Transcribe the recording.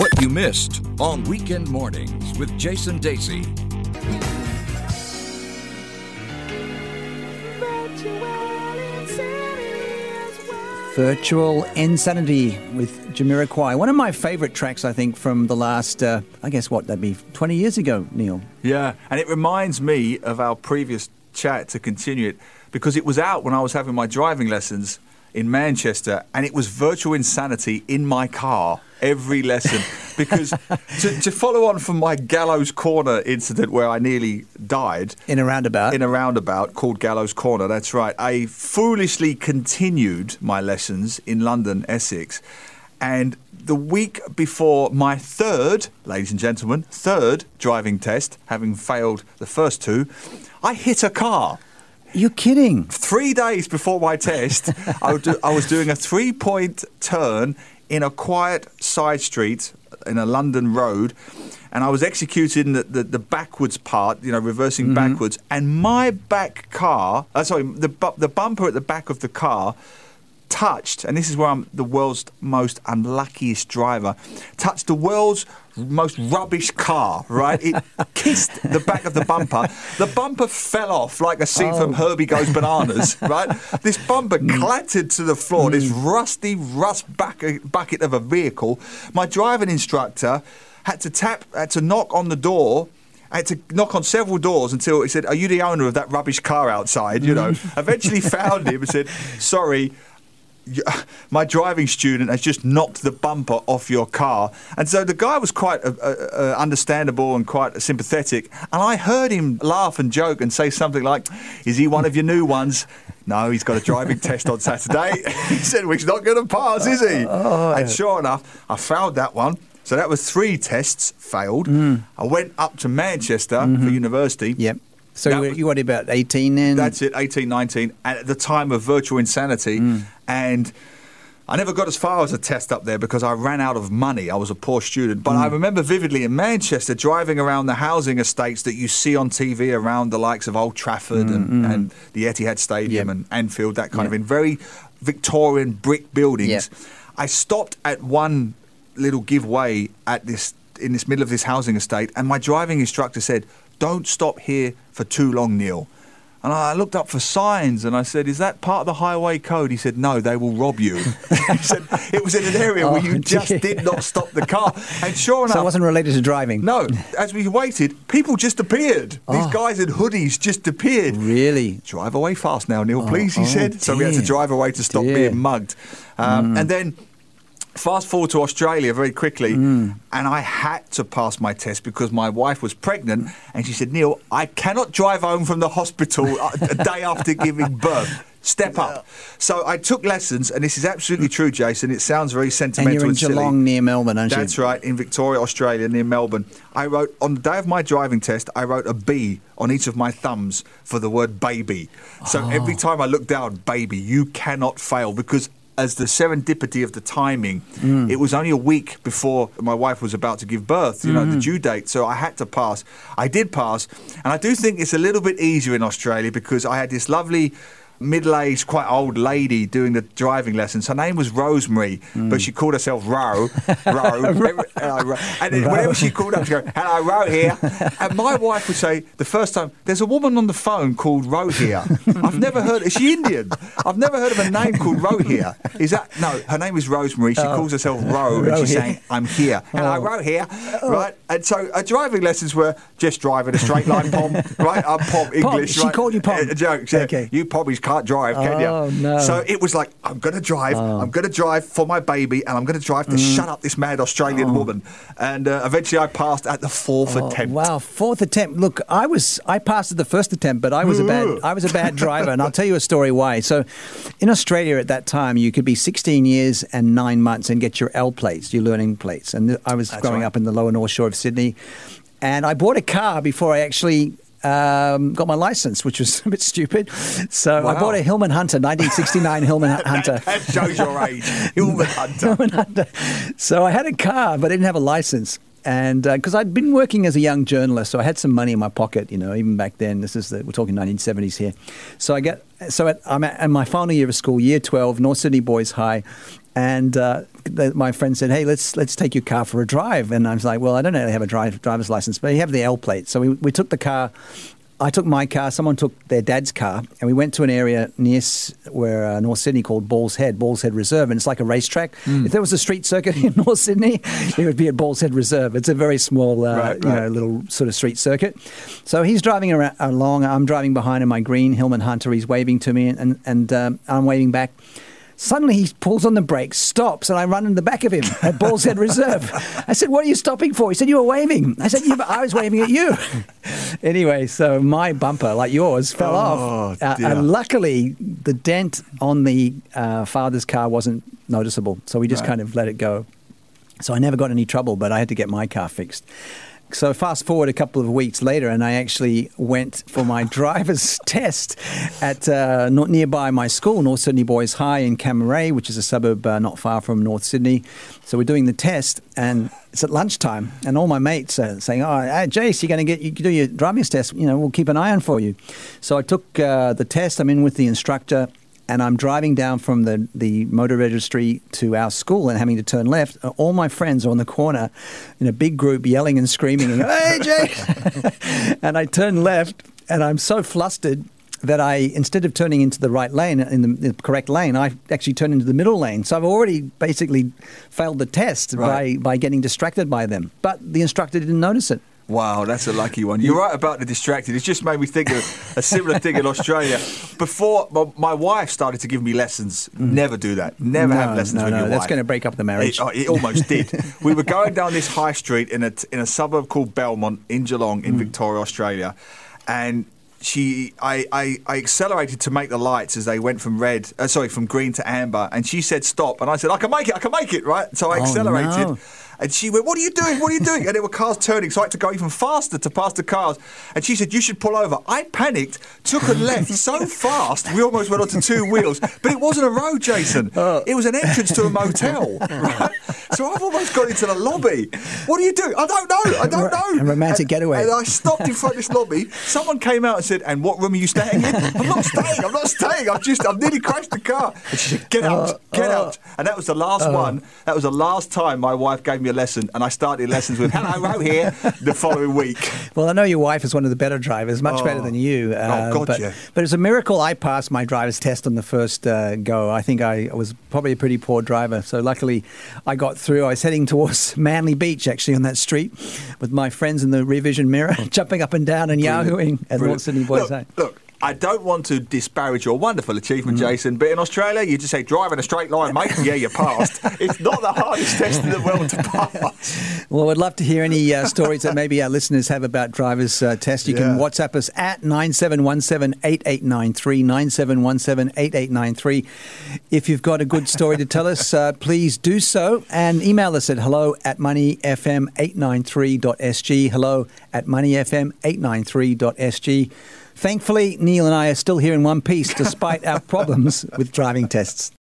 What you missed on Weekend Mornings with Jason Dasey. Virtual Insanity with Jamiroquai. One of my favorite tracks, I think, from the last, uh, I guess what, that'd be 20 years ago, Neil. Yeah, and it reminds me of our previous chat to continue it because it was out when I was having my driving lessons in Manchester and it was virtual insanity in my car every lesson. Because to, to, follow on from my gallows corner incident where I nearly died. In a roundabout. In a roundabout called gallows corner that's right. I foolishly continued my lessons in London Essex. And the week before my third ladies and gentlemen third driving test having failed the first two I hit a car you're kidding. Three days before my test, I, do, I was doing a three point turn in a quiet side street in a London road, and I was executing the, the, the backwards part, you know, reversing mm-hmm. backwards, and my back car, uh, sorry, the, the bumper at the back of the car touched, and this is where I'm the world's most unluckiest driver, touched the world's most rubbish car, right? It kissed the back of the bumper. The bumper fell off like a scene oh. from Herbie Goes Bananas, right? This bumper mm. clattered to the floor, mm. this rusty rust bucket of a vehicle. My driving instructor had to tap, had to knock on the door I had to knock on several doors until he said, Are you the owner of that rubbish car outside? You know, eventually found him and said, Sorry, my driving student has just knocked the bumper off your car. And so the guy was quite uh, uh, uh, understandable and quite sympathetic. And I heard him laugh and joke and say something like, Is he one of your new ones? No, he's got a driving test on Saturday. he said, well, He's not going to pass, is he? Oh, and sure enough, I failed that one. So that was three tests failed. Mm. I went up to Manchester mm-hmm. for university. Yep. So you were about 18 then? That's it, 18, 19. At the time of virtual insanity. Mm. And I never got as far as a test up there because I ran out of money. I was a poor student. But mm. I remember vividly in Manchester driving around the housing estates that you see on TV around the likes of Old Trafford mm, and, mm. and, the Etihad Stadium yep. and Anfield, that kind yep. of in very Victorian brick buildings. Yep. I stopped at one little give way at this in this middle of this housing estate, and my driving instructor said, don't stop here for too long, Neil. And I looked up for signs and I said, Is that part of the highway code? He said, No, they will rob you. he said, It was in an area oh, where you just did not stop the car. And sure enough. So it wasn't related to driving? No. As we waited, people just appeared. Oh. These guys in hoodies just appeared. Really? Drive away fast now, Neil, please, oh, he said. So we had to drive away to stop dear. being mugged. Um, mm. And then Fast forward to Australia very quickly, mm. and I had to pass my test because my wife was pregnant, and she said, "Neil, I cannot drive home from the hospital a day after giving birth." Step up. So I took lessons, and this is absolutely true, Jason. It sounds very sentimental. And you're in Geelong, near Melbourne, aren't That's you? right, in Victoria, Australia, near Melbourne. I wrote on the day of my driving test. I wrote a B on each of my thumbs for the word baby. So oh. every time I look down, baby, you cannot fail because as the serendipity of the timing. Mm. It was only a week before my wife was about to give birth, you mm. know, the mm-hmm. due date. So I had to pass. I did pass. And I do think it's a little bit easier in Australia because I had this lovely middle-aged, quite old lady doing the driving lessons. Her name was Rosemary, mm. but hmm. she called herself Ro. Uh, Ro. and then whenever she called up, she go, "Hello, Ro here." And my wife would say the first time, "There's a woman on the phone called Ro here. I've never heard. Is she Indian? I've never heard of a name called Ro here. Is that no? Her name is Rosemary. She oh. calls herself Ro, and she's saying, "I'm here. Hello, oh. Ro here." Oh. Right. And so her driving lessons were just driving a straight line, Pom. Right, uh, I'm Pom English. Pom. She right? called you Pom. Uh, a joke. Okay. You Pom's can't drive, can oh, you? No. So it was like, I'm going to drive, oh. I'm going to drive for my baby, and I'm going to drive to mm. shut up this mad Australian oh. woman. And uh, eventually I passed at the fourth oh, attempt. Wow, fourth attempt. Look, I was I passed at the first attempt, but I was a bad I was a bad driver, and I'll tell you a story why. So in Australia at that time, you could be 16 years and nine months and get your L plates, your learning plates. And I was That's growing right. up in the lower north shore of Sydney. And I bought a car before I actually um, got my license, which was a bit stupid. So wow. I bought a Hillman Hunter, 1969 Hillman Hunter. that, shows your age. Hillman Hunter. Hillman Hunter. So I had a car, but I didn't have a license. And because uh, I'd been working as a young journalist, so I had some money in my pocket, you know, even back then. This is the, we're talking 1970s here. So I get so at, I'm at, in my final year of school, year 12, North Sydney Boys High. And uh, the, my friend said, "Hey, let's let's take your car for a drive." And I was like, "Well, I don't know, have a drive, driver's license, but you have the L plate." So we, we took the car I took my car, someone took their dad's car, and we went to an area near where uh, North Sydney called Balls Head, Balls Head Reserve, and it's like a racetrack. Mm. If there was a street circuit in North Sydney, it would be at Balls Head Reserve. It's a very small, uh, right, right. you know, little sort of street circuit. So he's driving around, along. I'm driving behind in my green Hillman Hunter. He's waving to me, and and um, I'm waving back. Suddenly he pulls on the brakes, stops, and I run in the back of him at Balls Head Reserve. I said, What are you stopping for? He said, You were waving. I said, yeah, but I was waving at you. anyway, so my bumper, like yours, fell oh, off. Uh, and luckily, the dent on the uh, father's car wasn't noticeable. So we just right. kind of let it go. So I never got any trouble, but I had to get my car fixed. So fast forward a couple of weeks later, and I actually went for my driver's test at uh, not nearby my school, North Sydney Boys High in Cammeray, which is a suburb uh, not far from North Sydney. So we're doing the test, and it's at lunchtime, and all my mates are saying, "Oh, hey, Jace, you're going to get you do your driving test. You know, we'll keep an eye on for you." So I took uh, the test. I'm in with the instructor and I'm driving down from the, the motor registry to our school and having to turn left. Uh, all my friends are on the corner in a big group yelling and screaming, and, hey, Jay! and I turn left, and I'm so flustered that I, instead of turning into the right lane, uh, in the, the, correct lane, I actually turn into the middle lane. So I've already basically failed the test right. by, by getting distracted by them. But the instructor didn't notice it. Wow, that's a lucky one. You're right about the distracted. It's just made me think of a similar thing in Australia. Before my, wife started to give me lessons, mm. never do that. Never no, have lessons no, with no, your wife. That's going to break up the marriage. It, oh, it almost did. we were going down this high street in a in a suburb called Belmont in Geelong in mm. Victoria, Australia, and she I, I, I, accelerated to make the lights as they went from red uh, sorry from green to amber and she said stop and I said I can make it I can make it right so I oh, accelerated no. And she went, What are you doing? What are you doing? And there were cars turning, so I had to go even faster to pass the cars. And she said, You should pull over. I panicked, took a left so fast, we almost went onto two wheels. But it wasn't a road, Jason. Oh. It was an entrance to a motel. Right? So I've almost got into the lobby. What are you doing? I don't know. I don't know. A romantic and, getaway. And I stopped in front of this lobby. Someone came out and said, And what room are you staying in? I'm not staying. I'm not staying. I've just, I've nearly crashed the car. And she said, Get out. Oh, get oh, out. And that was the last oh. one. That was the last time my wife gave me a lesson. And I started lessons with "Hello, Ro here" the following week. Well, I know your wife is one of the better drivers, much oh. better than you. Oh, uh, oh God, but, yeah. but it's a miracle I passed my driver's test on the first uh, go. I think I was probably a pretty poor driver, so luckily I got through. I was heading towards Manly Beach actually on that street with my friends in the rear vision mirror, jumping up and down and Brilliant. yahooing at North Sydney Boys. Look, look, I don't want to disparage your wonderful achievement, mm. Jason, but in Australia, you just say drive in a straight line, mate. yeah, you passed. it's not the hardest test in the world to pass. Well, I'd love to hear any uh, stories that maybe our listeners have about drivers' uh, tests. You yeah. can WhatsApp us at 9717 9717 If you've got a good story to tell us, uh, please do so and email us at hello at moneyfm893.sg. Hello at moneyfm893.sg. Thankfully, Neil and I are still here in one piece despite our problems with driving tests.